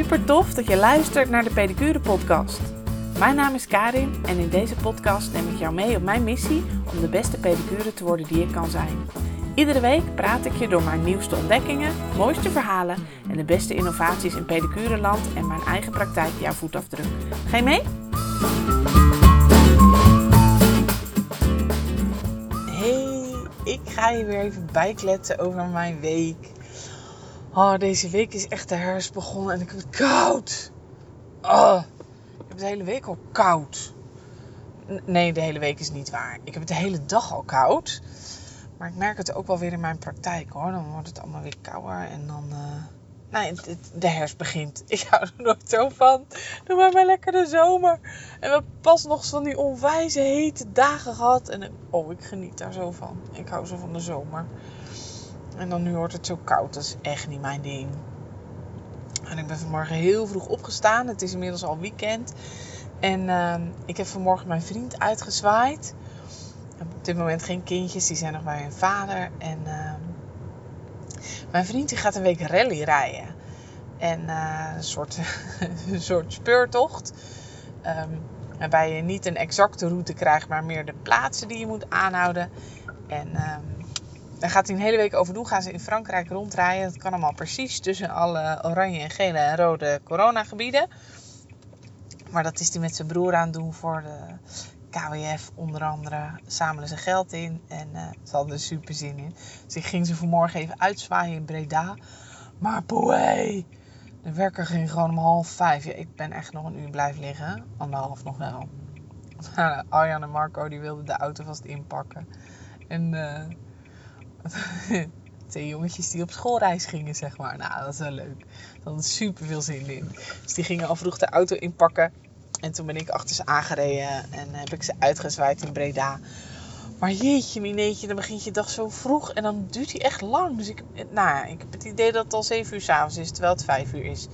Super tof dat je luistert naar de Pedicure Podcast. Mijn naam is Karin en in deze podcast neem ik jou mee op mijn missie om de beste pedicure te worden die ik kan zijn. Iedere week praat ik je door mijn nieuwste ontdekkingen, mooiste verhalen en de beste innovaties in pedicureland en mijn eigen praktijk jouw voetafdruk. Ga je mee? Hey, ik ga je weer even bijkletsen over mijn week. Oh, deze week is echt de herfst begonnen en ik heb het koud. Oh, ik heb de hele week al koud. Nee, de hele week is niet waar. Ik heb het de hele dag al koud. Maar ik merk het ook wel weer in mijn praktijk hoor. Dan wordt het allemaal weer kouder en dan. Uh... Nee, de herfst begint. Ik hou er nooit zo van. Doe maar maar lekker de zomer. En we hebben pas nog van die onwijze hete dagen gehad. En oh, ik geniet daar zo van. Ik hou zo van de zomer. En dan nu wordt het zo koud. Dat is echt niet mijn ding. En ik ben vanmorgen heel vroeg opgestaan. Het is inmiddels al weekend. En uh, ik heb vanmorgen mijn vriend uitgezwaaid. Op dit moment geen kindjes, die zijn nog bij hun vader. En uh, mijn vriend die gaat een week rally rijden. En uh, een, soort, een soort speurtocht. Um, waarbij je niet een exacte route krijgt, maar meer de plaatsen die je moet aanhouden. En daar gaat hij een hele week over doen. Gaan ze in Frankrijk rondrijden. Dat kan allemaal precies tussen alle oranje en gele en rode coronagebieden. Maar dat is hij met zijn broer aan het doen voor de KWF onder andere. Zamelen ze geld in en uh, ze hadden er super zin in. Dus ik ging ze vanmorgen even uitzwaaien in Breda. Maar boei, de werker ging gewoon om half vijf. Ja, ik ben echt nog een uur blijven liggen. Anderhalf nog wel. Arjan en Marco die wilden de auto vast inpakken. En... Uh, twee jongetjes die op schoolreis gingen, zeg maar. Nou, dat is wel leuk. Daar hadden super veel zin in. Dus die gingen al vroeg de auto inpakken. En toen ben ik achter ze aangereden en heb ik ze uitgezwaaid in Breda. Maar jeetje, mineetje, dan begint je dag zo vroeg en dan duurt hij echt lang. Dus ik, nou, ik heb het idee dat het al 7 uur s'avonds is, terwijl het 5 uur is.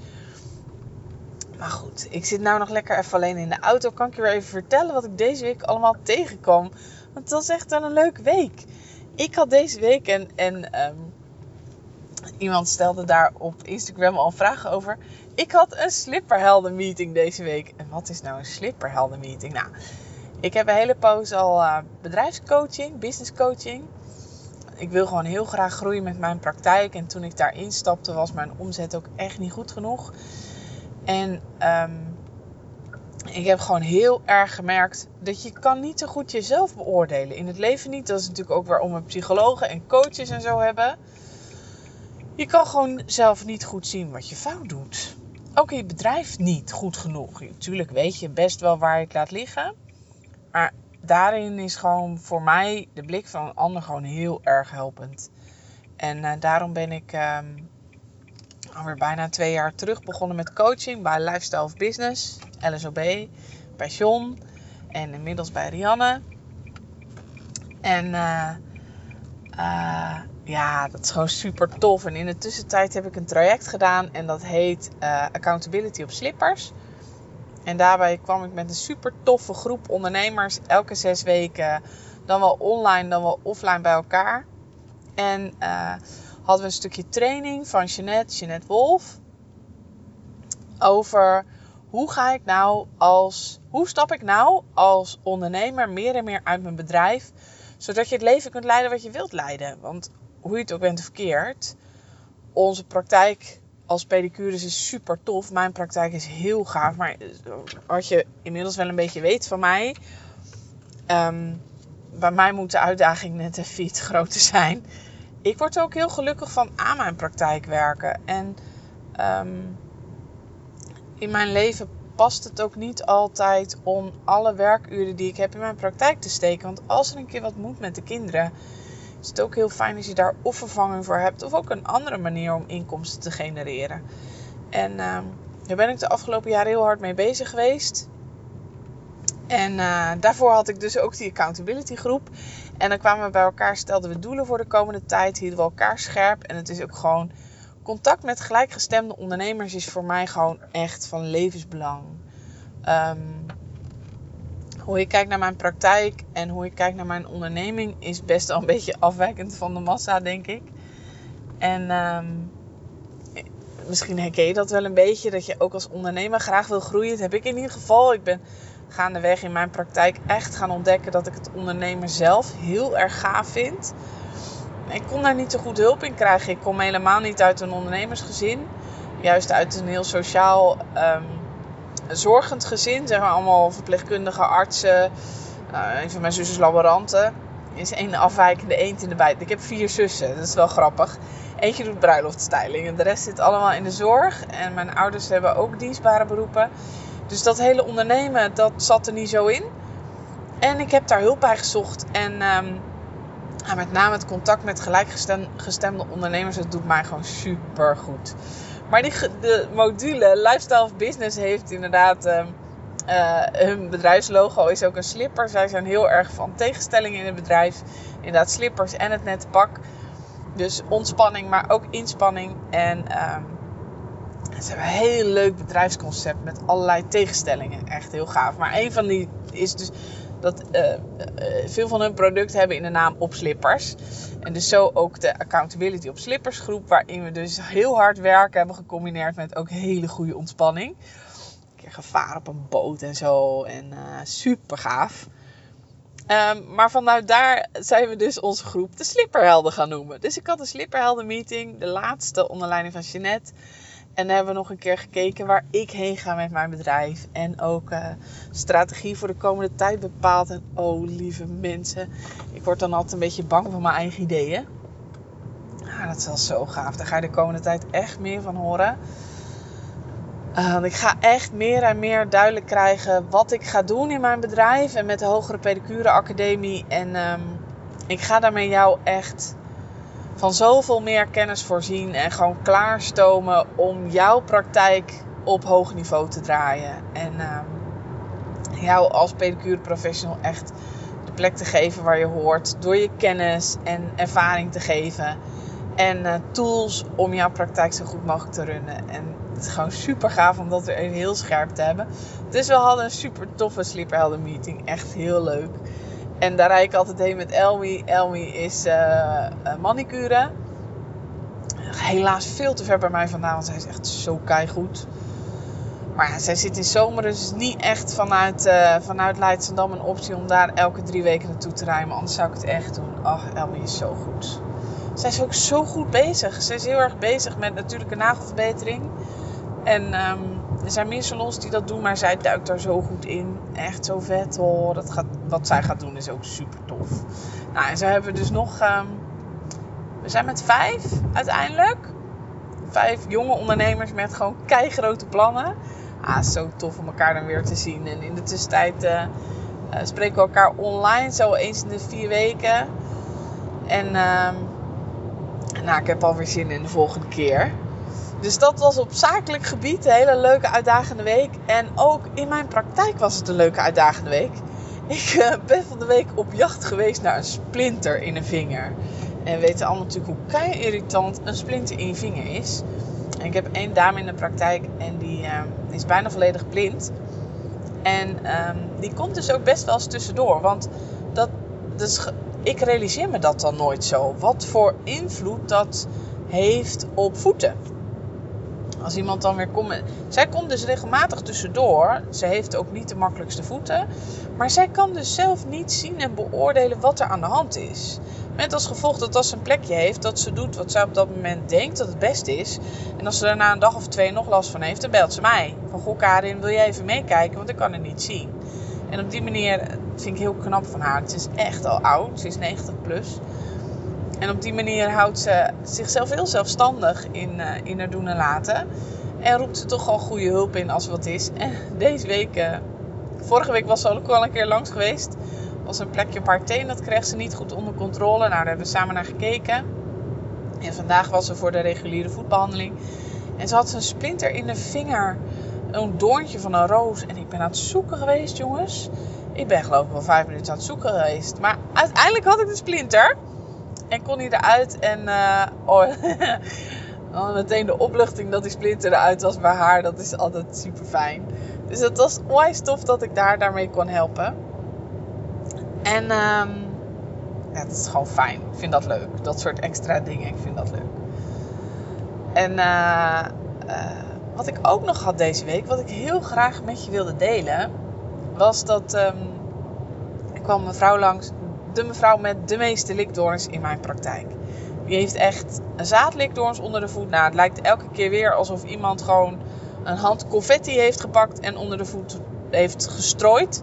Maar goed, ik zit nou nog lekker even alleen in de auto. Kan ik je weer even vertellen wat ik deze week allemaal tegenkwam? Want het was echt wel een leuke week ik had deze week en, en um, iemand stelde daar op Instagram al vragen over. Ik had een slipperhelden meeting deze week. En wat is nou een slipperhelden meeting? Nou, ik heb een hele poos al uh, bedrijfscoaching, business coaching. Ik wil gewoon heel graag groeien met mijn praktijk. En toen ik daar instapte was mijn omzet ook echt niet goed genoeg. En um, ik heb gewoon heel erg gemerkt dat je kan niet zo goed jezelf beoordelen. In het leven niet. Dat is natuurlijk ook waarom we psychologen en coaches en zo hebben. Je kan gewoon zelf niet goed zien wat je fout doet. Ook in je bedrijf niet goed genoeg. Natuurlijk weet je best wel waar je het laat liggen. Maar daarin is gewoon voor mij de blik van een ander gewoon heel erg helpend. En uh, daarom ben ik um, alweer bijna twee jaar terug begonnen met coaching bij Lifestyle of Business, LSOB, bij John en inmiddels bij Rianne. En uh, uh, ja, dat is gewoon super tof. En in de tussentijd heb ik een traject gedaan en dat heet uh, Accountability op Slippers. En daarbij kwam ik met een super toffe groep ondernemers elke zes weken, dan wel online, dan wel offline bij elkaar. En hadden we een stukje training van Jeanette, Jeanette Wolf. Over hoe ga ik nou als, hoe stap ik nou als ondernemer meer en meer uit mijn bedrijf, zodat je het leven kunt leiden wat je wilt leiden. Want hoe je het ook bent verkeerd, onze praktijk als pedicurus is super tof. Mijn praktijk is heel gaaf, maar wat je inmiddels wel een beetje weet van mij, um, bij mij moet de uitdaging net even iets groter zijn ik word ook heel gelukkig van aan mijn praktijk werken. En um, in mijn leven past het ook niet altijd om alle werkuren die ik heb in mijn praktijk te steken. Want als er een keer wat moet met de kinderen, is het ook heel fijn als je daar of vervanging voor hebt of ook een andere manier om inkomsten te genereren. En um, daar ben ik de afgelopen jaren heel hard mee bezig geweest. En uh, daarvoor had ik dus ook die accountability groep. En dan kwamen we bij elkaar, stelden we doelen voor de komende tijd, hielden we elkaar scherp. En het is ook gewoon contact met gelijkgestemde ondernemers is voor mij gewoon echt van levensbelang. Um, hoe ik kijk naar mijn praktijk en hoe ik kijk naar mijn onderneming is best wel een beetje afwijkend van de massa, denk ik. En um, misschien herken je dat wel een beetje, dat je ook als ondernemer graag wil groeien. Dat heb ik in ieder geval. Ik ben gaandeweg in mijn praktijk echt gaan ontdekken dat ik het ondernemen zelf heel erg gaaf vind. Ik kon daar niet zo goed hulp in krijgen. Ik kom helemaal niet uit een ondernemersgezin. Juist uit een heel sociaal um, zorgend gezin. Zeg maar allemaal verpleegkundige artsen. Uh, een van mijn zussen is laboranten. Is één afwijkende eend in de bijt. Ik heb vier zussen. Dat is wel grappig. Eentje doet bruiloftstyling. En de rest zit allemaal in de zorg. En mijn ouders hebben ook dienstbare beroepen. Dus dat hele ondernemen, dat zat er niet zo in. En ik heb daar hulp bij gezocht. En um, met name het contact met gelijkgestemde ondernemers, dat doet mij gewoon super goed. Maar die, de module Lifestyle of Business heeft inderdaad. Uh, hun bedrijfslogo is ook een slipper. Zij zijn heel erg van tegenstellingen in het bedrijf. Inderdaad, slippers en het nette pak. Dus ontspanning, maar ook inspanning. En uh, ze hebben een heel leuk bedrijfsconcept met allerlei tegenstellingen. Echt heel gaaf. Maar een van die is dus dat uh, veel van hun producten hebben in de naam op slippers. En dus zo ook de accountability op slippers groep, waarin we dus heel hard werken hebben gecombineerd met ook hele goede ontspanning. Een keer gevaar op een boot en zo. En uh, super gaaf. Um, maar vanuit daar zijn we dus onze groep de Slipperhelden gaan noemen. Dus ik had een Slipperhelden meeting, de laatste onder leiding van Jeanette. En hebben we nog een keer gekeken waar ik heen ga met mijn bedrijf. En ook uh, strategie voor de komende tijd bepaald. En oh, lieve mensen. Ik word dan altijd een beetje bang voor mijn eigen ideeën. Ah, dat is wel zo gaaf. Daar ga je de komende tijd echt meer van horen. Uh, ik ga echt meer en meer duidelijk krijgen wat ik ga doen in mijn bedrijf. En met de Hogere Pedicure Academie. En um, ik ga daarmee jou echt van zoveel meer kennis voorzien en gewoon klaarstomen om jouw praktijk op hoog niveau te draaien. En uh, jou als pedicure professional echt de plek te geven waar je hoort. Door je kennis en ervaring te geven. En uh, tools om jouw praktijk zo goed mogelijk te runnen. En het is gewoon super gaaf om dat weer even heel scherp te hebben. Dus we hadden een super toffe Sleeperhelden meeting. Echt heel leuk. En daar rijd ik altijd heen met Elmi. Elmi is uh, manicure. Helaas veel te ver bij mij vandaan, want zij is echt zo keigoed. Maar ja, zij zit in zomer, dus is niet echt vanuit, uh, vanuit Leidschendam een optie om daar elke drie weken naartoe te rijden. anders zou ik het echt doen. Ach, Elmi is zo goed. Zij is ook zo goed bezig. Ze is heel erg bezig met natuurlijke nagelverbetering. En um, er zijn meer salons die dat doen, maar zij duikt daar zo goed in. Echt zo vet. Oh, dat gaat, wat zij gaat doen is ook super tof. Nou, en zo hebben we dus nog. Um, we zijn met vijf uiteindelijk. Vijf jonge ondernemers met gewoon keigrote plannen. Ah, zo tof om elkaar dan weer te zien. En in de tussentijd uh, uh, spreken we elkaar online, zo eens in de vier weken. En um, nou, ik heb alweer zin in de volgende keer. Dus dat was op zakelijk gebied een hele leuke uitdagende week. En ook in mijn praktijk was het een leuke uitdagende week. Ik uh, ben van de week op jacht geweest naar een splinter in een vinger. En we weten allemaal natuurlijk hoe kei irritant een splinter in je vinger is. En ik heb één dame in de praktijk en die, uh, is bijna volledig blind. En um, die komt dus ook best wel eens tussendoor. Want dat, dus, ik realiseer me dat dan nooit zo. Wat voor invloed dat heeft op voeten. Als iemand dan weer komt. Zij komt dus regelmatig tussendoor. Ze heeft ook niet de makkelijkste voeten. Maar zij kan dus zelf niet zien en beoordelen wat er aan de hand is. Met als gevolg dat als ze een plekje heeft, dat ze doet wat zij op dat moment denkt dat het beste is. En als ze daarna een dag of twee nog last van heeft, dan belt ze mij. Van goh Karin, wil jij even meekijken? Want ik kan het niet zien. En op die manier vind ik heel knap van haar. Ze is echt al oud, ze is 90 plus. En op die manier houdt ze zichzelf heel zelfstandig in, uh, in haar doen en laten. En roept ze toch al goede hulp in als wat is. En deze week, uh, vorige week was ze ook al een keer langs geweest. Was een plekje op haar teen, dat kreeg ze niet goed onder controle. Nou, daar hebben we samen naar gekeken. En vandaag was ze voor de reguliere voetbehandeling. En ze had een splinter in de vinger. Een doorntje van een roos. En ik ben aan het zoeken geweest, jongens. Ik ben geloof ik wel vijf minuten aan het zoeken geweest. Maar uiteindelijk had ik de splinter. En kon hij eruit en uh, oh, meteen de opluchting dat die splinter eruit was bij haar. Dat is altijd super fijn. Dus het was onwijs tof dat ik daar daarmee kon helpen. En um, ja, het is gewoon fijn. Ik vind dat leuk. Dat soort extra dingen, ik vind dat leuk. En uh, wat ik ook nog had deze week, wat ik heel graag met je wilde delen, was dat ehm, ik kwam een mevrouw langs, de mevrouw met de meeste likdoorns in mijn praktijk. Die heeft echt een zaadlikdoorns onder de voet. Nou, het lijkt elke keer weer alsof iemand gewoon een hand confetti heeft gepakt en onder de voet heeft gestrooid.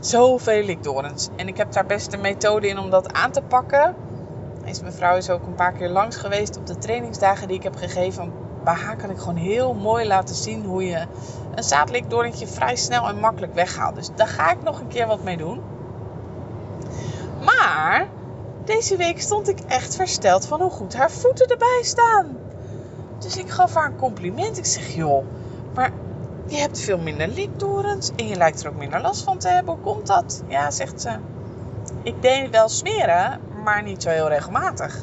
Zoveel likdoorns. En ik heb daar best een methode in om dat aan te pakken. Deze mevrouw is ook een paar keer langs geweest op de trainingsdagen die ik heb gegeven. Bij haar kan ik gewoon heel mooi laten zien hoe je een zaadlikdoorntje vrij snel en makkelijk weghaalt. Dus daar ga ik nog een keer wat mee doen. Maar deze week stond ik echt versteld van hoe goed haar voeten erbij staan. Dus ik gaf haar een compliment. Ik zeg, joh, maar je hebt veel minder likdorens en je lijkt er ook minder last van te hebben. Hoe komt dat? Ja, zegt ze. Ik deed wel smeren, maar niet zo heel regelmatig.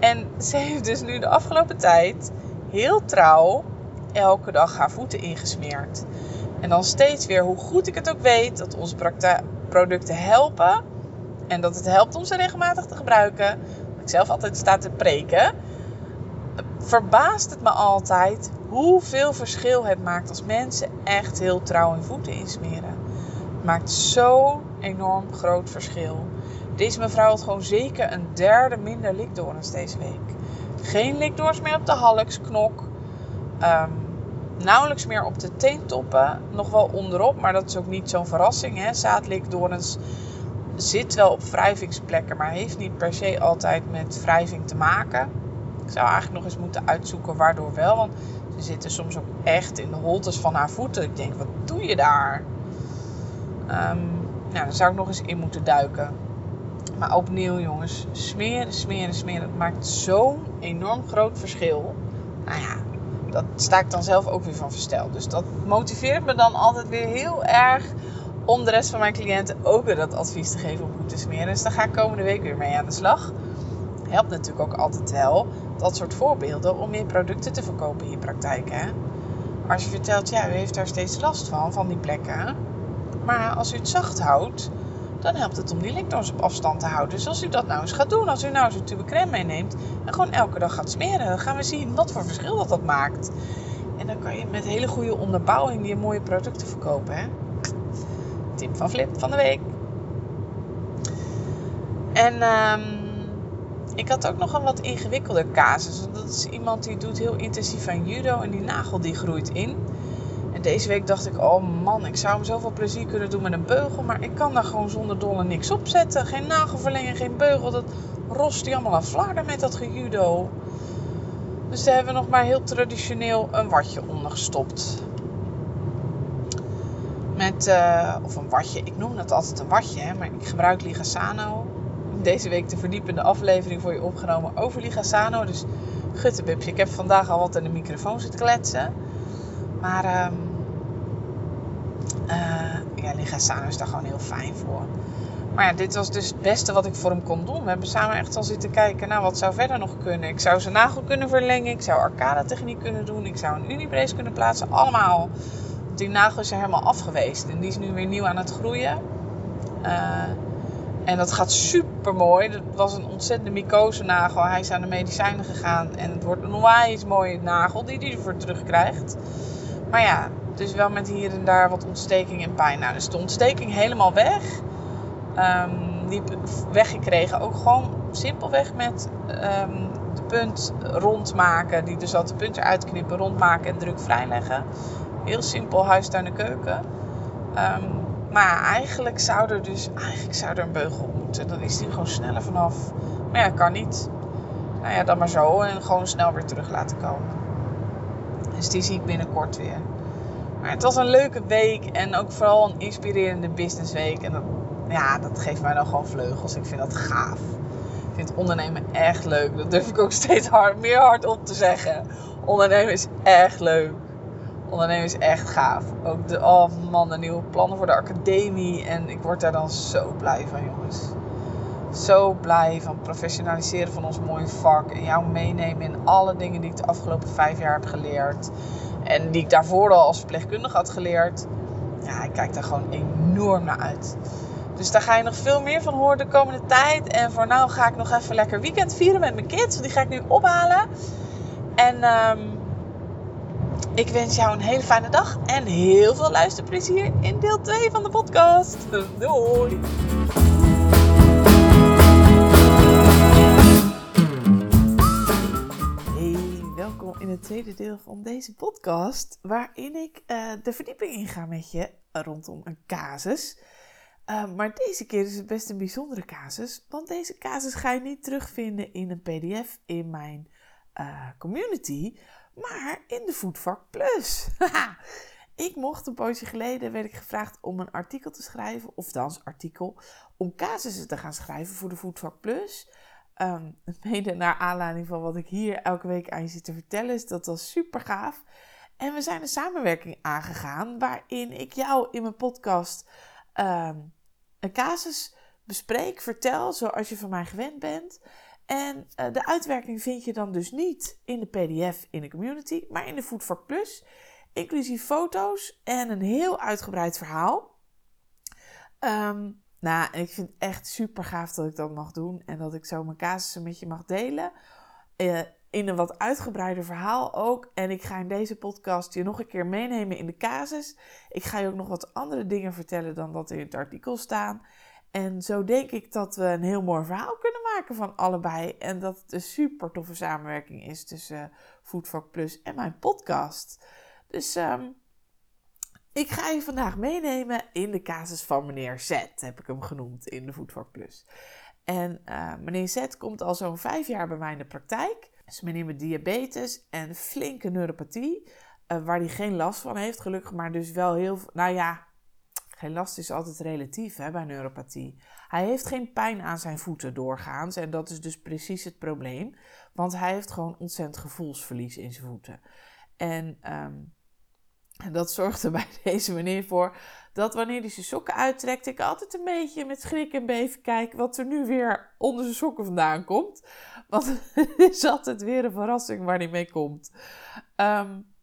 En ze heeft dus nu de afgelopen tijd heel trouw elke dag haar voeten ingesmeerd. En dan steeds weer, hoe goed ik het ook weet, dat onze producten helpen. En dat het helpt om ze regelmatig te gebruiken. Ik zelf altijd sta te preken. Verbaast het me altijd hoeveel verschil het maakt als mensen echt heel trouw hun voeten insmeren. Het maakt zo'n enorm groot verschil. Deze mevrouw had gewoon zeker een derde minder likdoorns deze week. Geen likdoorns meer op de halsknok. Um, nauwelijks meer op de teentoppen. Nog wel onderop, maar dat is ook niet zo'n verrassing. Hè? Zaadlikdoorns zit wel op wrijvingsplekken, maar heeft niet per se altijd met wrijving te maken. Ik zou eigenlijk nog eens moeten uitzoeken waardoor wel. Want ze zitten soms ook echt in de holtes van haar voeten. Ik denk, wat doe je daar? Um, nou, daar zou ik nog eens in moeten duiken. Maar opnieuw, jongens, smeren, smeren, smeren. Het maakt zo'n enorm groot verschil. Nou ja, dat sta ik dan zelf ook weer van versteld. Dus dat motiveert me dan altijd weer heel erg om de rest van mijn cliënten ook weer dat advies te geven om goed te smeren. Dus daar ga ik komende week weer mee aan de slag. Helpt natuurlijk ook altijd wel dat soort voorbeelden om meer producten te verkopen in je praktijk. Hè? Als je vertelt, ja, u heeft daar steeds last van, van die plekken. Maar als u het zacht houdt, dan helpt het om die likdoorns op afstand te houden. Dus als u dat nou eens gaat doen, als u nou zo'n tube crème meeneemt en gewoon elke dag gaat smeren, dan gaan we zien wat voor verschil dat, dat maakt. En dan kan je met hele goede onderbouwing die mooie producten verkopen. Hè? Van Flip van de week. En um, ik had ook nog een wat ingewikkelde casus. Dat is iemand die doet heel intensief aan judo en die nagel die groeit in. En deze week dacht ik, oh man, ik zou hem zoveel plezier kunnen doen met een beugel. Maar ik kan daar gewoon zonder dolle niks op zetten. Geen nagelverlenging, geen beugel. Dat rost die allemaal aan flarden met dat gejudo. Dus daar hebben we nog maar heel traditioneel een watje onder gestopt. Met, uh, of een watje, ik noem dat altijd een watje, hè, maar ik gebruik Ligasano. Deze week de verdiepende aflevering voor je opgenomen over Ligasano. Dus guttebubje, ik heb vandaag al wat in de microfoon zitten kletsen. Maar um, uh, ja, Ligasano is daar gewoon heel fijn voor. Maar ja, dit was dus het beste wat ik voor hem kon doen. We hebben samen echt al zitten kijken, nou wat zou verder nog kunnen. Ik zou zijn nagel kunnen verlengen, ik zou arcade techniek kunnen doen, ik zou een unibrace kunnen plaatsen. Allemaal die nagel is er helemaal afgeweest. En die is nu weer nieuw aan het groeien. Uh, en dat gaat super mooi. Dat was een ontzettende mycose nagel. Hij is aan de medicijnen gegaan. En het wordt een onwijs mooie nagel die hij ervoor terugkrijgt. Maar ja, dus wel met hier en daar wat ontsteking en pijn. Nou, dus de ontsteking helemaal weg. Um, die weggekregen. Ook gewoon simpelweg met um, de punt rondmaken. Die dus al de punt eruit knippen, rondmaken en druk vrijleggen. Heel simpel huistuin en keuken. Um, maar eigenlijk zou er dus eigenlijk zou er een beugel moeten. Dan is die gewoon sneller vanaf. Maar ja, kan niet. Nou ja, dan maar zo. En gewoon snel weer terug laten komen. Dus die zie ik binnenkort weer. Maar het was een leuke week. En ook vooral een inspirerende businessweek. En ja, dat geeft mij dan gewoon vleugels. Ik vind dat gaaf. Ik vind ondernemen echt leuk. Dat durf ik ook steeds hard, meer hard op te zeggen. Ondernemen is echt leuk ondernemen is echt gaaf. Ook de, oh man, de nieuwe plannen voor de academie. En ik word daar dan zo blij van, jongens. Zo blij van professionaliseren van ons mooie vak. En jou meenemen in alle dingen die ik de afgelopen vijf jaar heb geleerd. En die ik daarvoor al als verpleegkundige had geleerd. Ja, ik kijk daar gewoon enorm naar uit. Dus daar ga je nog veel meer van horen de komende tijd. En voor nu ga ik nog even lekker weekend vieren met mijn kids. Die ga ik nu ophalen. En um, Ik wens jou een hele fijne dag en heel veel luisterplezier in deel 2 van de podcast. Doei! Hey, welkom in het tweede deel van deze podcast, waarin ik uh, de verdieping inga met je rondom een casus. Uh, maar deze keer is het best een bijzondere casus, want deze casus ga je niet terugvinden in een PDF in mijn uh, community, maar in de Voetvak Plus. ik mocht een poosje geleden, werd ik gevraagd om een artikel te schrijven, of dansartikel, om casussen te gaan schrijven voor de Voetvak Plus. Um, mede naar aanleiding van wat ik hier elke week aan je zit te vertellen, is dat was super gaaf. En we zijn een samenwerking aangegaan waarin ik jou in mijn podcast um, een casus bespreek, vertel, zoals je van mij gewend bent. En uh, de uitwerking vind je dan dus niet in de PDF in de community, maar in de Voetvak Plus. Inclusief foto's en een heel uitgebreid verhaal. Um, nou, ik vind het echt super gaaf dat ik dat mag doen en dat ik zo mijn casussen met je mag delen. Uh, in een wat uitgebreider verhaal ook. En ik ga in deze podcast je nog een keer meenemen in de casus. Ik ga je ook nog wat andere dingen vertellen dan dat in het artikel staan. En zo denk ik dat we een heel mooi verhaal kunnen maken van allebei. En dat het een super toffe samenwerking is tussen Foodvak Plus en mijn podcast. Dus um, ik ga je vandaag meenemen in de casus van meneer Z, heb ik hem genoemd in de Foodvak Plus. En uh, meneer Z komt al zo'n vijf jaar bij mij in de praktijk. Dus meneer met diabetes en flinke neuropathie, uh, waar hij geen last van heeft, gelukkig, maar dus wel heel, nou ja, geen last is altijd relatief hè, bij neuropathie. Hij heeft geen pijn aan zijn voeten doorgaans en dat is dus precies het probleem, want hij heeft gewoon ontzettend gevoelsverlies in zijn voeten. En um, dat zorgt er bij deze meneer voor dat wanneer hij zijn sokken uittrekt, ik altijd een beetje met schrik en beven kijk wat er nu weer onder zijn sokken vandaan komt. Want het is altijd weer een verrassing waar hij mee komt. Um,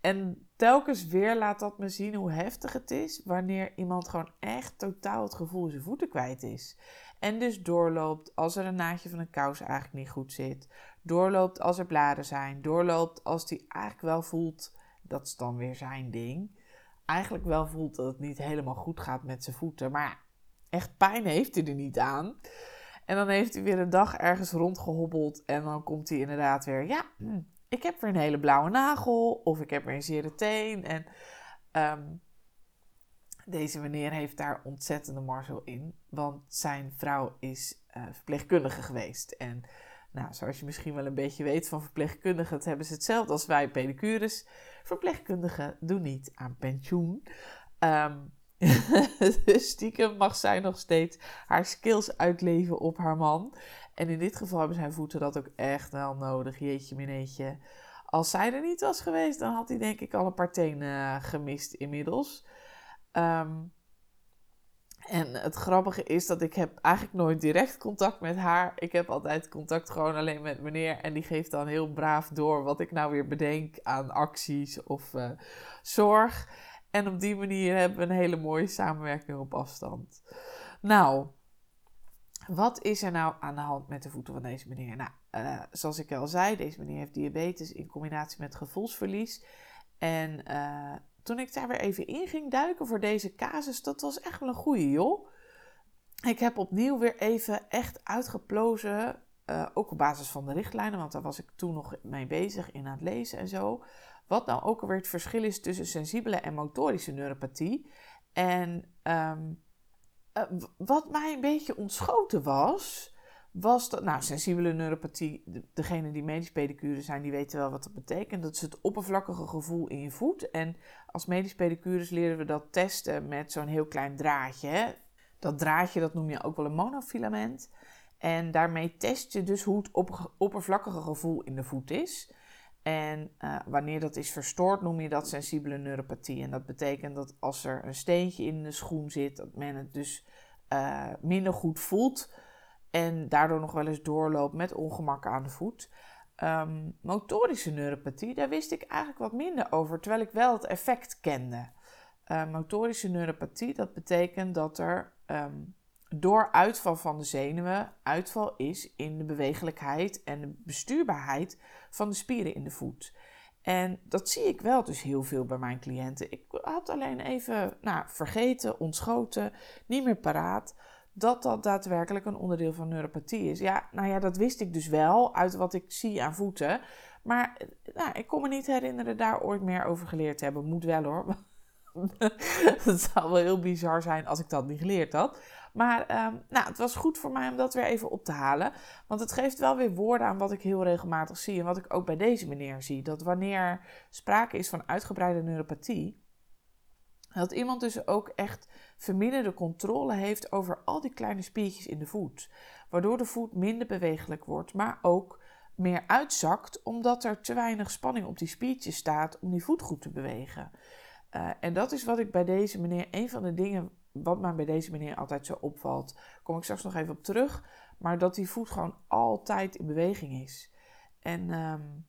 en telkens weer laat dat me zien hoe heftig het is wanneer iemand gewoon echt totaal het gevoel zijn voeten kwijt is. En dus doorloopt als er een naadje van een kous eigenlijk niet goed zit. Doorloopt als er bladen zijn. Doorloopt als hij eigenlijk wel voelt, dat is dan weer zijn ding. Eigenlijk wel voelt dat het niet helemaal goed gaat met zijn voeten. Maar echt pijn heeft hij er niet aan. En dan heeft hij weer een dag ergens rondgehobbeld. En dan komt hij inderdaad weer, ja, hm, ik heb weer een hele blauwe nagel of ik heb weer een zere teen. En um, deze meneer heeft daar ontzettende marzel in, want zijn vrouw is uh, verpleegkundige geweest. En nou, zoals je misschien wel een beetje weet van verpleegkundigen, hebben ze hetzelfde als wij pedicures. Verpleegkundigen doen niet aan pensioen. Um, stiekem mag zij nog steeds haar skills uitleven op haar man. En in dit geval hebben zijn voeten dat ook echt wel nodig. Jeetje mineetje. Als zij er niet was geweest, dan had hij denk ik al een paar tenen gemist inmiddels. Um, en het grappige is dat ik heb eigenlijk nooit direct contact met haar. Ik heb altijd contact gewoon alleen met meneer. En die geeft dan heel braaf door wat ik nou weer bedenk aan acties of uh, zorg. En op die manier hebben we een hele mooie samenwerking op afstand. Nou, wat is er nou aan de hand met de voeten van deze meneer? Nou, uh, zoals ik al zei, deze meneer heeft diabetes in combinatie met gevoelsverlies. En uh, toen ik daar weer even in ging duiken voor deze casus, dat was echt wel een goeie, joh. Ik heb opnieuw weer even echt uitgeplozen, uh, ook op basis van de richtlijnen, want daar was ik toen nog mee bezig in aan het lezen en zo. Wat nou ook alweer het verschil is tussen sensibele en motorische neuropathie. En um, uh, wat mij een beetje ontschoten was, was dat, nou, sensibele neuropathie, de, degene die medisch pedicure zijn, die weten wel wat dat betekent. Dat is het oppervlakkige gevoel in je voet. En als medisch pedicures leren we dat testen met zo'n heel klein draadje. Hè? Dat draadje, dat noem je ook wel een monofilament. En daarmee test je dus hoe het oppervlakkige gevoel in de voet is. En uh, wanneer dat is verstoord, noem je dat sensibele neuropathie. En dat betekent dat als er een steentje in de schoen zit, dat men het dus uh, minder goed voelt en daardoor nog wel eens doorloopt met ongemakken aan de voet. Um, motorische neuropathie, daar wist ik eigenlijk wat minder over, terwijl ik wel het effect kende. Uh, motorische neuropathie, dat betekent dat er um, door uitval van de zenuwen uitval is in de bewegelijkheid en de bestuurbaarheid van de spieren in de voet. En dat zie ik wel dus heel veel bij mijn cliënten. Ik had alleen even nou, vergeten, ontschoten, niet meer paraat dat dat daadwerkelijk een onderdeel van neuropathie is. Ja, nou ja, dat wist ik dus wel uit wat ik zie aan voeten. Maar nou, ik kon me niet herinneren daar ooit meer over geleerd te hebben. Moet wel hoor. Het zou wel heel bizar zijn als ik dat niet geleerd had. Maar um, nou, het was goed voor mij om dat weer even op te halen. Want het geeft wel weer woorden aan wat ik heel regelmatig zie. En wat ik ook bij deze meneer zie. Dat wanneer sprake is van uitgebreide neuropathie. Dat iemand dus ook echt verminderde controle heeft over al die kleine spiertjes in de voet. Waardoor de voet minder bewegelijk wordt, maar ook meer uitzakt omdat er te weinig spanning op die spiertjes staat om die voet goed te bewegen. Uh, en dat is wat ik bij deze meneer, een van de dingen wat mij bij deze meneer altijd zo opvalt. Kom ik straks nog even op terug. Maar dat die voet gewoon altijd in beweging is. En um,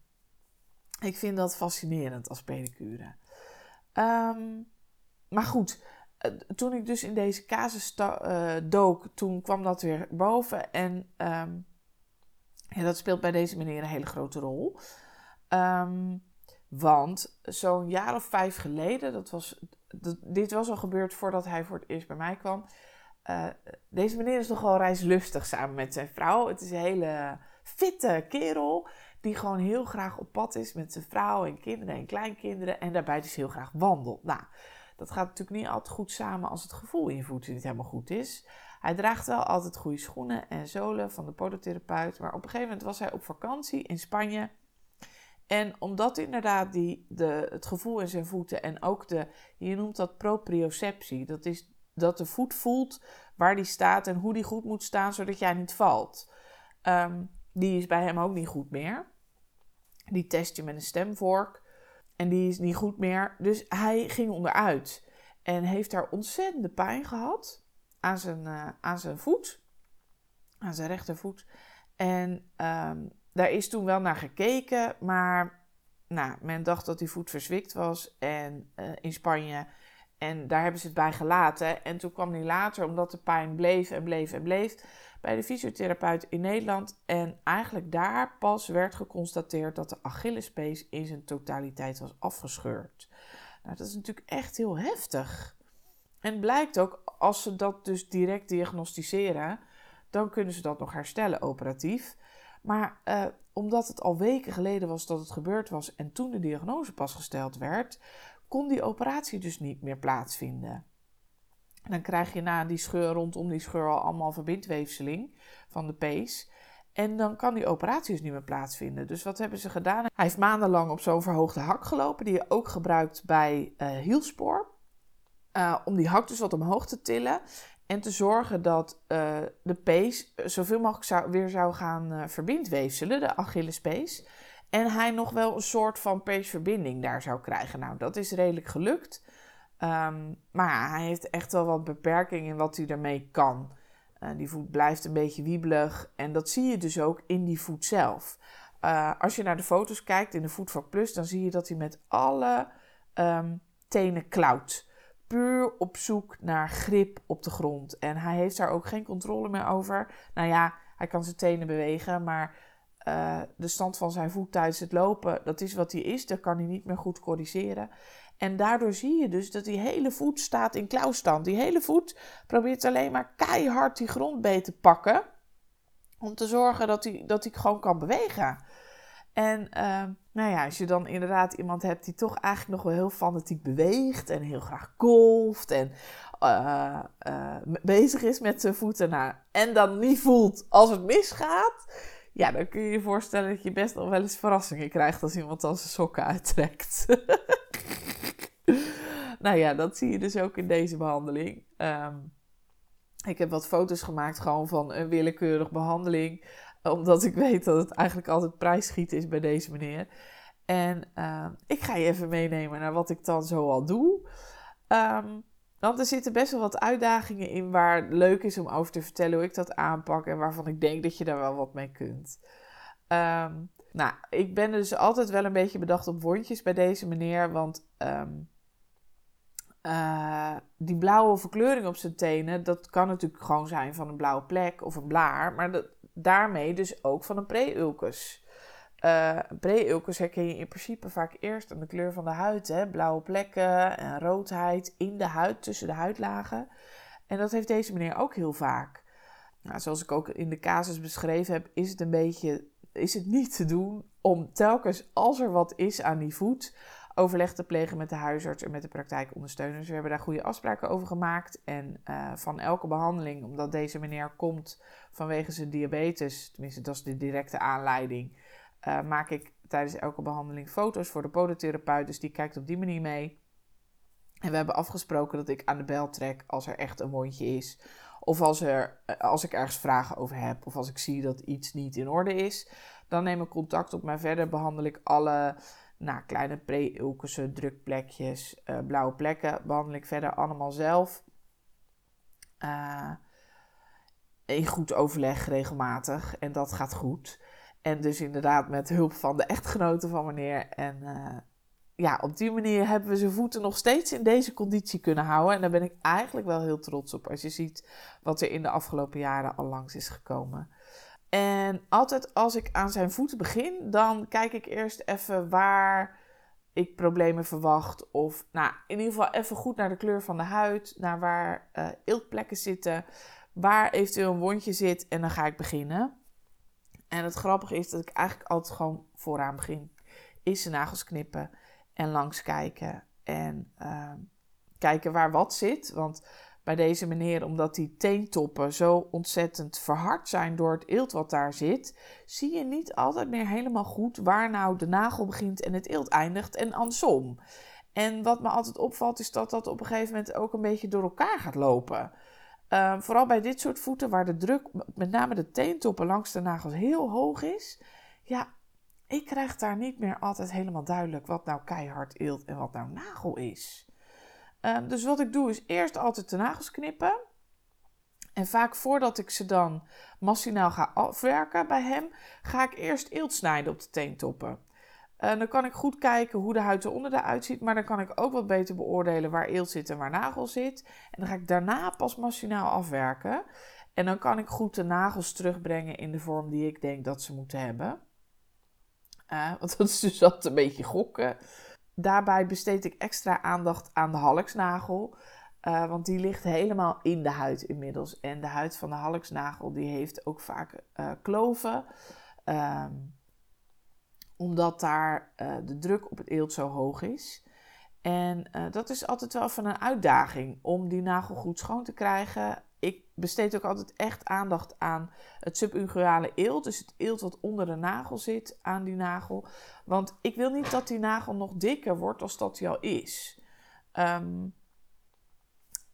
ik vind dat fascinerend als pedicure. Um, maar goed, eh, toen ik dus in deze casus uh, dook, toen kwam dat weer boven. En um, ja, dat speelt bij deze meneer een hele grote rol. Um, want zo'n jaar of vijf geleden, dat was, dit was al gebeurd voordat hij voor het eerst bij mij kwam. Uh, deze meneer is nogal reislustig samen met zijn vrouw. Het is een hele fitte kerel die gewoon heel graag op pad is met zijn vrouw en kinderen en kleinkinderen. En daarbij dus heel graag wandelt. Nou, dat gaat natuurlijk niet altijd goed samen als het gevoel in je voeten niet helemaal goed is. Hij draagt wel altijd goede schoenen en zolen van de podotherapeut. Maar op een gegeven moment was hij op vakantie in Spanje. En omdat inderdaad die, de, het gevoel in zijn voeten en ook de, je noemt dat proprioceptie, dat is dat de voet voelt waar die staat en hoe die goed moet staan zodat jij niet valt. Ehm, die is bij hem ook niet goed meer. Die test je met een stemvork. En die is niet goed meer. Dus hij ging onderuit. En heeft daar ontzettende pijn gehad aan zijn, uh, aan zijn voet. Aan zijn rechtervoet. En um, daar is toen wel naar gekeken. Maar nou, men dacht dat die voet verzwikt was. En uh, in Spanje. En daar hebben ze het bij gelaten. En toen kwam hij later, omdat de pijn bleef en bleef en bleef bij de fysiotherapeut in Nederland. En eigenlijk daar pas werd geconstateerd dat de Achillespees in zijn totaliteit was afgescheurd. Nou, dat is natuurlijk echt heel heftig. En blijkt ook, als ze dat dus direct diagnosticeren, dan kunnen ze dat nog herstellen operatief. Maar eh, omdat het al weken geleden was dat het gebeurd was en toen de diagnose pas gesteld werd, kon die operatie dus niet meer plaatsvinden dan krijg je na die scheur rondom die scheur al allemaal verbindweefseling van de pees. En dan kan die operatie dus niet meer plaatsvinden. Dus wat hebben ze gedaan? Hij heeft maandenlang op zo'n verhoogde hak gelopen, die je ook gebruikt bij uh, hielspoor. Uh, om die hak dus wat omhoog te tillen. En te zorgen dat uh, de pees zoveel mogelijk zou, weer zou gaan verbindweefselen, de Achillespees. En hij nog wel een soort van peesverbinding daar zou krijgen. Nou, dat is redelijk gelukt. Um, maar hij heeft echt wel wat beperkingen in wat hij ermee kan. Uh, die voet blijft een beetje wiebelig en dat zie je dus ook in die voet zelf. Uh, als je naar de foto's kijkt in de Voetvak Plus, dan zie je dat hij met alle um, tenen klauwt. Puur op zoek naar grip op de grond. En hij heeft daar ook geen controle meer over. Nou ja, hij kan zijn tenen bewegen, maar uh, de stand van zijn voet tijdens het lopen, dat is wat hij is. Dat kan hij niet meer goed corrigeren. En daardoor zie je dus dat die hele voet staat in klauwstand. Die hele voet probeert alleen maar keihard die grond beet te pakken. Om te zorgen dat hij, dat hij gewoon kan bewegen. En uh, nou ja, als je dan inderdaad iemand hebt die toch eigenlijk nog wel heel fanatiek beweegt. En heel graag golft. En uh, uh, bezig is met zijn voeten. Nou, en dan niet voelt als het misgaat. Ja, dan kun je je voorstellen dat je best nog wel eens verrassingen krijgt als iemand dan zijn sokken uittrekt. nou ja, dat zie je dus ook in deze behandeling. Um, ik heb wat foto's gemaakt gewoon van een willekeurig behandeling. Omdat ik weet dat het eigenlijk altijd prijsschiet is bij deze meneer. En uh, ik ga je even meenemen naar wat ik dan zo al doe. Um, want er zitten best wel wat uitdagingen in waar het leuk is om over te vertellen hoe ik dat aanpak. En waarvan ik denk dat je daar wel wat mee kunt. Um, nou, ik ben dus altijd wel een beetje bedacht op wondjes bij deze meneer. Want uh, die blauwe verkleuring op zijn tenen, dat kan natuurlijk gewoon zijn van een blauwe plek of een blaar. Maar dat, daarmee dus ook van een preulcus. Uh, Breeulkens herken je in principe vaak eerst aan de kleur van de huid. Hè? Blauwe plekken en roodheid in de huid, tussen de huidlagen. En dat heeft deze meneer ook heel vaak. Nou, zoals ik ook in de casus beschreven heb, is het een beetje is het niet te doen om telkens als er wat is aan die voet, overleg te plegen met de huisarts en met de praktijkondersteuners. We hebben daar goede afspraken over gemaakt. En uh, van elke behandeling, omdat deze meneer komt vanwege zijn diabetes, tenminste dat is de directe aanleiding, uh, maak ik tijdens elke behandeling foto's voor de podotherapeut. Dus die kijkt op die manier mee. En we hebben afgesproken dat ik aan de bel trek als er echt een wondje is. Of als, er, eh, als ik ergens vragen over heb. Of als ik zie dat iets niet in orde is. Dan neem ik contact op. Maar verder behandel ik alle nou, kleine pre-ulkussen, drukplekjes, uh, blauwe plekken. Behandel ik verder allemaal zelf. Uh, in goed overleg regelmatig. En dat gaat goed. En dus inderdaad met hulp van de echtgenoten van meneer. En uh, ja, op die manier hebben we zijn voeten nog steeds in deze conditie kunnen houden. En daar ben ik eigenlijk wel heel trots op. Als je ziet wat er in de afgelopen jaren al langs is gekomen. En altijd als ik aan zijn voeten begin, dan kijk ik eerst even waar ik problemen verwacht. Of nou, in ieder geval even goed naar de kleur van de huid, naar waar uh, zitten, waar eventueel een wondje zit. En dan ga ik beginnen. En het grappige is dat ik eigenlijk altijd gewoon vooraan begin. Is zijn nagels knippen en langs kijken. En uh, kijken waar wat zit. Want bij deze meneer, omdat die teentoppen zo ontzettend verhard zijn door het eelt wat daar zit, zie je niet altijd meer helemaal goed waar nou de nagel begint en het eelt eindigt en andersom. En wat me altijd opvalt is dat dat op een gegeven moment ook een beetje door elkaar gaat lopen. Uh, vooral bij dit soort voeten waar de druk, met name de teentoppen langs de nagels, heel hoog is. Ja, ik krijg daar niet meer altijd helemaal duidelijk wat nou keihard eelt en wat nou nagel is. Um, dus wat ik doe is eerst altijd de nagels knippen. En vaak voordat ik ze dan massinaal ga afwerken bij hem, ga ik eerst eelt snijden op de teentoppen. Uh, dan kan ik goed kijken hoe de huid er onder eruit ziet, maar dan kan ik ook wat beter beoordelen waar eelt zit en waar nagel zit. En dan ga ik daarna pas massinaal afwerken. En dan kan ik goed de nagels terugbrengen in de vorm die ik denk dat ze moeten hebben. Uh, want dat is dus altijd een beetje gokken. Daarbij besteed ik extra aandacht aan de halksnagel. Uh, want die ligt helemaal in de huid inmiddels. En de huid van de halksnagel die heeft ook vaak uh, kloven. Um, omdat daar uh, de druk op het eelt zo hoog is. En dat is altijd wel even een uitdaging om die nagel goed schoon te krijgen ik besteed ook altijd echt aandacht aan het subunguale eelt. Dus het eelt wat onder de nagel zit aan die nagel. Want ik wil niet dat die nagel nog dikker wordt als dat hij al is. Um,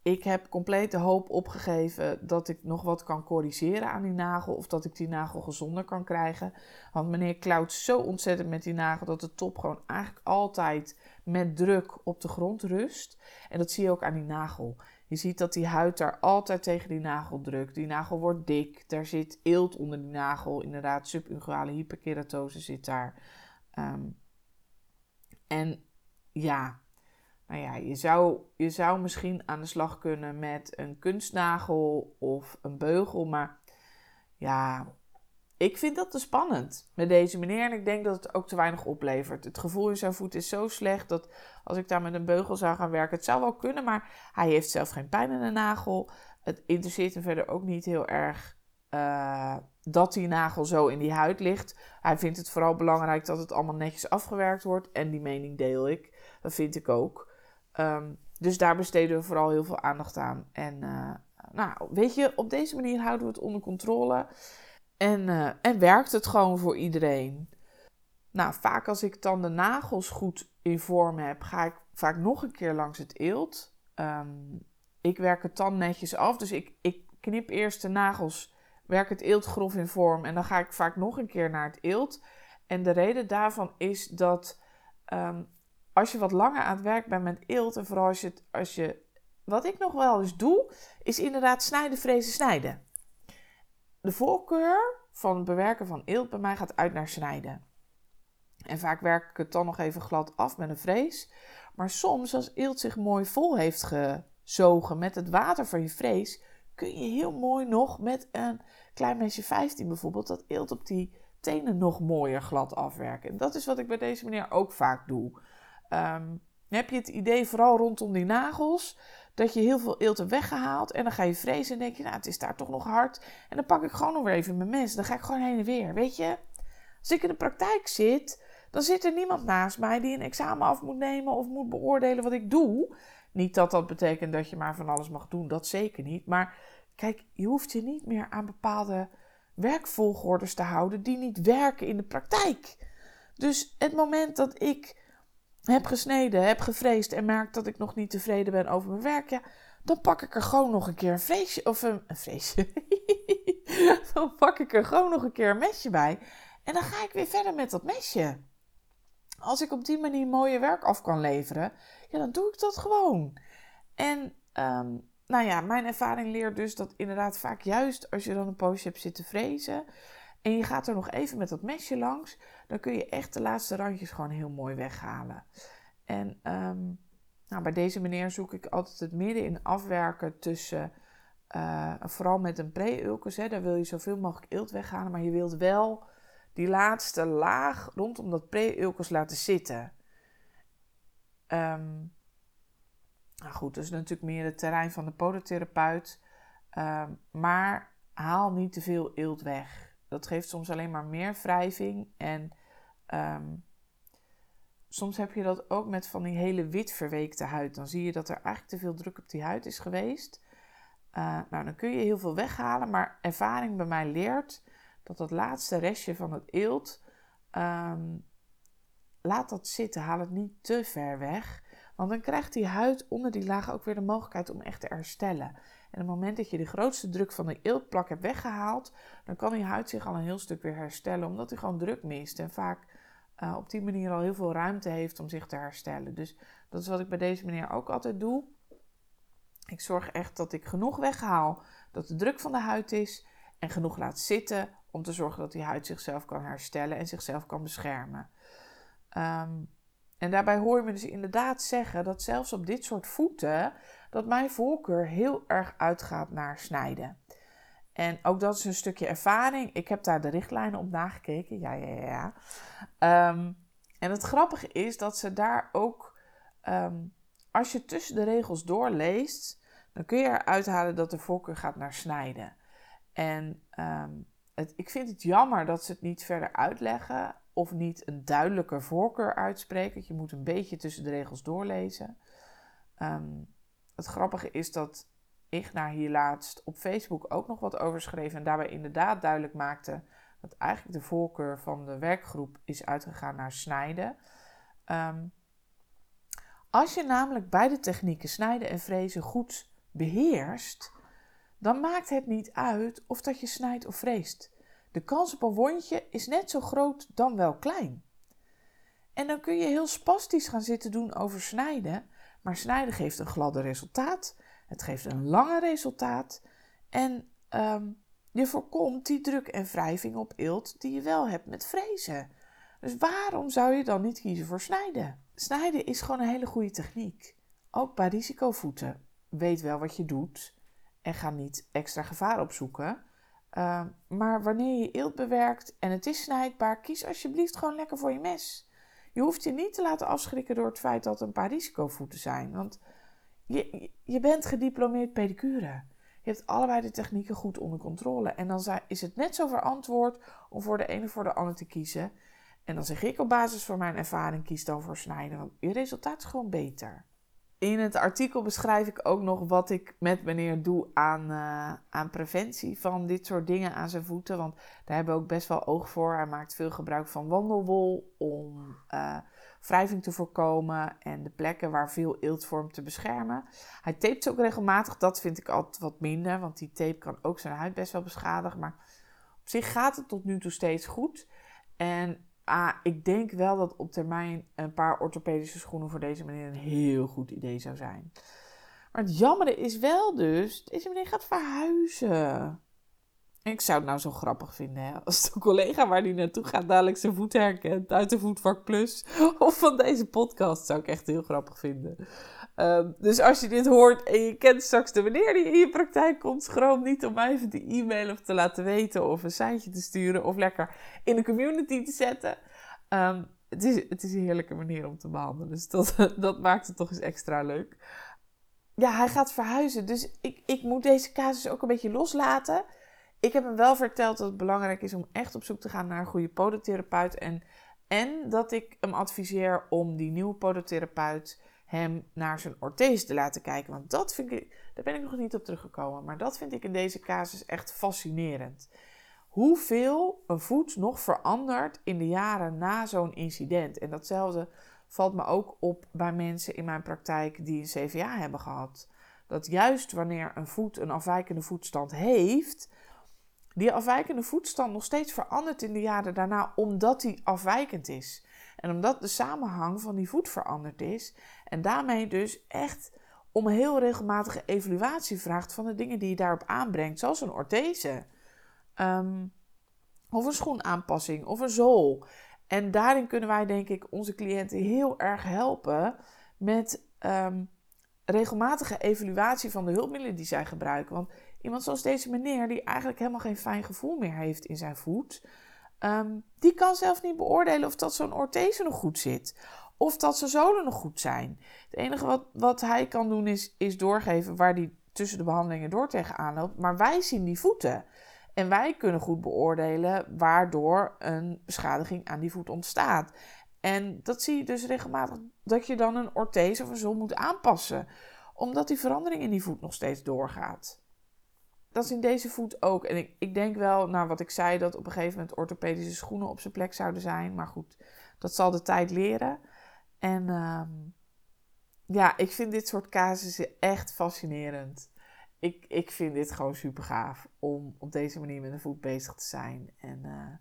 ik heb compleet de hoop opgegeven dat ik nog wat kan corrigeren aan die nagel. Of dat ik die nagel gezonder kan krijgen. Want meneer klauwt zo ontzettend met die nagel dat de top gewoon eigenlijk altijd met druk op de grond rust. En dat zie je ook aan die nagel. Je ziet dat die huid daar altijd tegen die nagel drukt. Die nagel wordt dik. Daar zit eelt onder die nagel. Inderdaad, subunguale hyperkeratose zit daar. Um, en ja, nou ja, je zou, je zou misschien aan de slag kunnen met een kunstnagel of een beugel. Maar ja, ik vind dat te spannend met deze meneer. En ik denk dat het ook te weinig oplevert. Het gevoel in zijn voet is zo slecht dat als ik daar met een beugel zou gaan werken, het zou wel kunnen. Maar hij heeft zelf geen pijn in de nagel. Het interesseert hem verder ook niet heel erg uh, dat die nagel zo in die huid ligt. Hij vindt het vooral belangrijk dat het allemaal netjes afgewerkt wordt. En die mening deel ik. Dat vind ik ook. Um, dus daar besteden we vooral heel veel aandacht aan. En uh, nou, weet je, op deze manier houden we het onder controle. En, uh, en werkt het gewoon voor iedereen. Nou, vaak als ik dan de nagels goed in vorm heb, ga ik vaak nog een keer langs het eelt. Um, ik werk het dan netjes af. Dus ik, ik knip eerst de nagels, werk het eelt grof in vorm. En dan ga ik vaak nog een keer naar het eelt. En de reden daarvan is dat um, als je wat langer aan het werk bent met eelt, en vooral als je, als je wat ik nog wel eens doe, is inderdaad snijden, frezen, snijden. De voorkeur van het bewerken van eelt bij mij gaat uit naar snijden. En vaak werk ik het dan nog even glad af met een frees. Maar soms, als eelt zich mooi vol heeft gezogen met het water van je frees, kun je heel mooi nog met een klein mesje 15 bijvoorbeeld dat eelt op die tenen nog mooier glad afwerken. En dat is wat ik bij deze meneer ook vaak doe. Um, heb je het idee, vooral rondom die nagels, dat je heel veel eelt hebt weggehaald. En dan ga je vrezen en denk je, nou, het is daar toch nog hard. En dan pak ik gewoon nog weer even mijn mes. Dan ga ik gewoon heen en weer. Weet je, als ik in de praktijk zit, dan zit er niemand naast mij die een examen af moet nemen of moet beoordelen wat ik doe. Niet dat dat betekent dat je maar van alles mag doen, dat zeker niet. Maar kijk, je hoeft je niet meer aan bepaalde werkvolgordes te houden die niet werken in de praktijk. Dus het moment dat ik heb gesneden, heb gevreesd en merk dat ik nog niet tevreden ben over mijn werk, ja, dan pak ik er gewoon nog een keer een vreesje, of een, een dan pak ik er gewoon nog een keer een mesje bij en dan ga ik weer verder met dat mesje. Als ik op die manier mooie werk af kan leveren, ja, dan doe ik dat gewoon. En ehm, nou ja, mijn ervaring leert dus dat inderdaad vaak juist als je dan een poosje hebt zitten vrezen en je gaat er nog even met dat mesje langs, dan kun je echt de laatste randjes gewoon heel mooi weghalen. En ehm, nou, bij deze meneer zoek ik altijd het midden in afwerken tussen, uh, vooral met een pre-ulcus, daar wil je zoveel mogelijk eelt weghalen, maar je wilt wel die laatste laag rondom dat pre-ulcus laten zitten. Um, nou goed, dat is natuurlijk meer het terrein van de podotherapeut. Um, maar haal niet te veel eelt weg. Dat geeft soms alleen maar meer wrijving. En um, soms heb je dat ook met van die hele wit verweekte huid. Dan zie je dat er eigenlijk te veel druk op die huid is geweest. Uh, nou, dan kun je heel veel weghalen. Maar ervaring bij mij leert dat dat laatste restje van het eelt. Um, laat dat zitten. Haal het niet te ver weg. Want dan krijgt die huid onder die laag ook weer de mogelijkheid om echt te herstellen. En op het moment dat je de grootste druk van de eeltplak hebt weggehaald, dan kan die huid zich al een heel stuk weer herstellen, omdat hij gewoon druk mist. En vaak uh, op die manier al heel veel ruimte heeft om zich te herstellen. Dus dat is wat ik bij deze manier ook altijd doe. Ik zorg echt dat ik genoeg weghaal, dat de druk van de huid is en genoeg laat zitten om te zorgen dat die huid zichzelf kan herstellen en zichzelf kan beschermen. Um, en daarbij hoor je me dus inderdaad zeggen dat zelfs op dit soort voeten, dat mijn voorkeur heel erg uitgaat naar snijden. En ook dat is een stukje ervaring. Ik heb daar de richtlijnen op nagekeken. Ja, ja, ja. Um, en het grappige is dat ze daar ook, um, als je tussen de regels doorleest, dan kun je eruit halen dat de voorkeur gaat naar snijden. En um, het, ik vind het jammer dat ze het niet verder uitleggen of niet een duidelijke voorkeur uitspreken. Je moet een beetje tussen de regels doorlezen. Het grappige is dat Igna hier laatst op Facebook ook nog wat over schreef en daarbij inderdaad duidelijk maakte dat eigenlijk de voorkeur van de werkgroep is uitgegaan naar snijden. Um, als je namelijk beide technieken, snijden en frezen, goed beheerst, dan maakt het niet uit of dat je snijdt of freest. De kans op een wondje is net zo groot dan wel klein. En dan kun je heel spastisch gaan zitten doen over snijden, maar snijden geeft een gladde resultaat, het geeft een lange resultaat en um, je voorkomt die druk en wrijving op eelt die je wel hebt met frezen. Dus waarom zou je dan niet kiezen voor snijden? Snijden is gewoon een hele goede techniek. Ook bij risicovoeten. Weet wel wat je doet en ga niet extra gevaar opzoeken. Ehm, maar wanneer je eelt bewerkt en het is snijdbaar, kies alsjeblieft gewoon lekker voor je mes. Je hoeft je niet te laten afschrikken door het feit dat er een paar risicovoeten zijn. Want je, je bent gediplomeerd pedicure. Je hebt allebei de technieken goed onder controle. En dan is het net zo verantwoord om voor de ene of voor de ander te kiezen. En dan zeg ik op basis van mijn ervaring, kies dan voor snijden. Want je resultaat is gewoon beter. In het artikel beschrijf ik ook nog wat ik met meneer doe aan, uh, aan preventie van dit soort dingen aan zijn voeten. Want daar hebben we ook best wel oog voor. Hij maakt veel gebruik van wandelwol om uh, wrijving te voorkomen en de plekken waar veel eelt te beschermen. Hij tapet ook regelmatig. Dat vind ik altijd wat minder, want die tape kan ook zijn huid best wel beschadigen. Maar op zich gaat het tot nu toe steeds goed. En Ah, ik denk wel dat op termijn een paar orthopedische schoenen voor deze meneer een heel goed idee zou zijn. Maar het jammere is wel dus, deze meneer gaat verhuizen. ik zou het nou zo grappig vinden hè, als de collega waar die naartoe gaat dadelijk zijn voet herkent uit de Voetvak Plus. Of van deze podcast zou ik echt heel grappig vinden. Ehm, dus als je dit hoort en je kent straks de meneer die in je praktijk komt, schroom niet om mij even te e-mailen of te laten weten of een seintje te sturen of lekker in de community te zetten. Ehm, het, is, het is een heerlijke manier om te behandelen, dus dat, dat maakt het toch eens extra leuk. Ja, hij gaat verhuizen, dus ik, ik moet deze casus ook een beetje loslaten. Ik heb hem wel verteld dat het belangrijk is om echt op zoek te gaan naar een goede podotherapeut en, en dat ik hem adviseer om die nieuwe podotherapeut hem naar zijn orthese te laten kijken. Want dat vind ik, daar ben ik nog niet op teruggekomen, maar dat vind ik in deze casus echt fascinerend. Hoeveel een voet nog verandert in de jaren na zo'n incident. En datzelfde valt me ook op bij mensen in mijn praktijk die een CVA hebben gehad. Dat juist wanneer een voet een afwijkende voetstand heeft, die afwijkende voetstand nog steeds verandert in de jaren daarna omdat die afwijkend is. En omdat de samenhang van die voet veranderd is. En daarmee dus echt om een heel regelmatige evaluatie vraagt van de dingen die je daarop aanbrengt. Zoals een orthese. Um, of een schoenaanpassing of een zool. En daarin kunnen wij denk ik onze cliënten heel erg helpen met um, regelmatige evaluatie van de hulpmiddelen die zij gebruiken. Want iemand zoals deze meneer, die eigenlijk helemaal geen fijn gevoel meer heeft in zijn voet, Ehm, die kan zelf niet beoordelen of dat zo'n orthese nog goed zit. Of dat zijn zolen nog goed zijn. Het enige wat, wat hij kan doen is, is doorgeven waar hij tussen de behandelingen door tegenaan loopt. Maar wij zien die voeten. En wij kunnen goed beoordelen waardoor een beschadiging aan die voet ontstaat. En dat zie je dus regelmatig dat je dan een orthese of een zool moet aanpassen. Omdat die verandering in die voet nog steeds doorgaat dat is in deze voet ook. En ik, ik denk wel, nou wat ik zei, dat op een gegeven moment orthopedische schoenen op zijn plek zouden zijn. Maar goed, dat zal de tijd leren. En ehm, ja, ik vind dit soort casussen echt fascinerend. Ik, ik vind dit gewoon super gaaf om op deze manier met een voet bezig te zijn. En uh,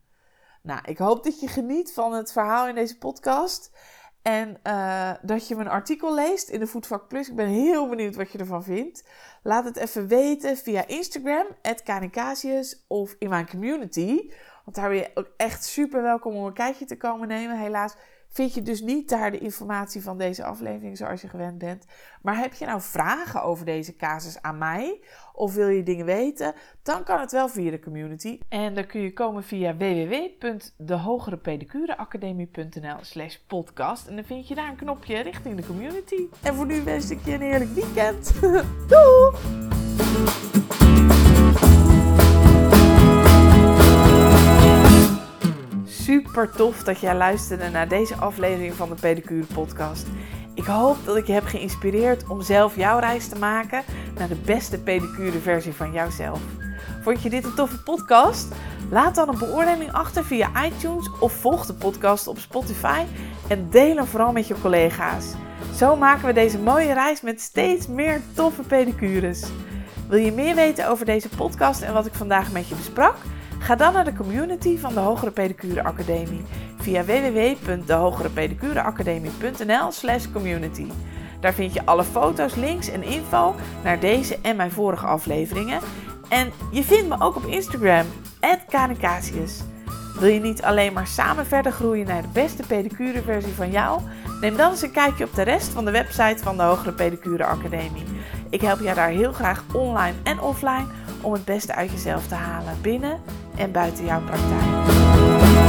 nou, ik hoop dat je geniet van het verhaal in deze podcast. En uh, dat je mijn artikel leest in de Voetvak Plus. Ik ben heel benieuwd wat je ervan vindt. Laat het even weten via Instagram, @kanikasius of in mijn community. Want daar ben je ook echt super welkom om een kijkje te komen nemen. Helaas vind je dus niet daar de informatie van deze aflevering zoals je gewend bent. Maar heb je nou vragen over deze casus aan mij? Of wil je dingen weten? Dan kan het wel via de community. En dan kun je komen via www.dehogerepedicureacademie.nl slash podcast. En dan vind je daar een knopje richting de community. En voor nu wens ik je een heerlijk weekend. Doei! Super tof dat jij luisterde naar deze aflevering van de Pedicure Podcast. Ik hoop dat ik je heb geïnspireerd om zelf jouw reis te maken naar de beste pedicure versie van jouzelf. Vond je dit een toffe podcast? Laat dan een beoordeling achter via iTunes of volg de podcast op Spotify en deel hem vooral met je collega's. Zo maken we deze mooie reis met steeds meer toffe pedicures. Wil je meer weten over deze podcast en wat ik vandaag met je besprak? Ga dan naar de community van de Hogere Pedicure Academie via www.dehogerepedicureacademie.nl slash community. Daar vind je alle foto's, links en info naar deze en mijn vorige afleveringen. En je vindt me ook op Instagram, @kanikasius. Wil je niet alleen maar samen verder groeien naar de beste pedicure versie van jou? Neem dan eens een kijkje op de rest van de website van de Hogere Pedicure Academie. Ik help jou daar heel graag online en offline om het beste uit jezelf te halen binnen en buiten jouw praktijk.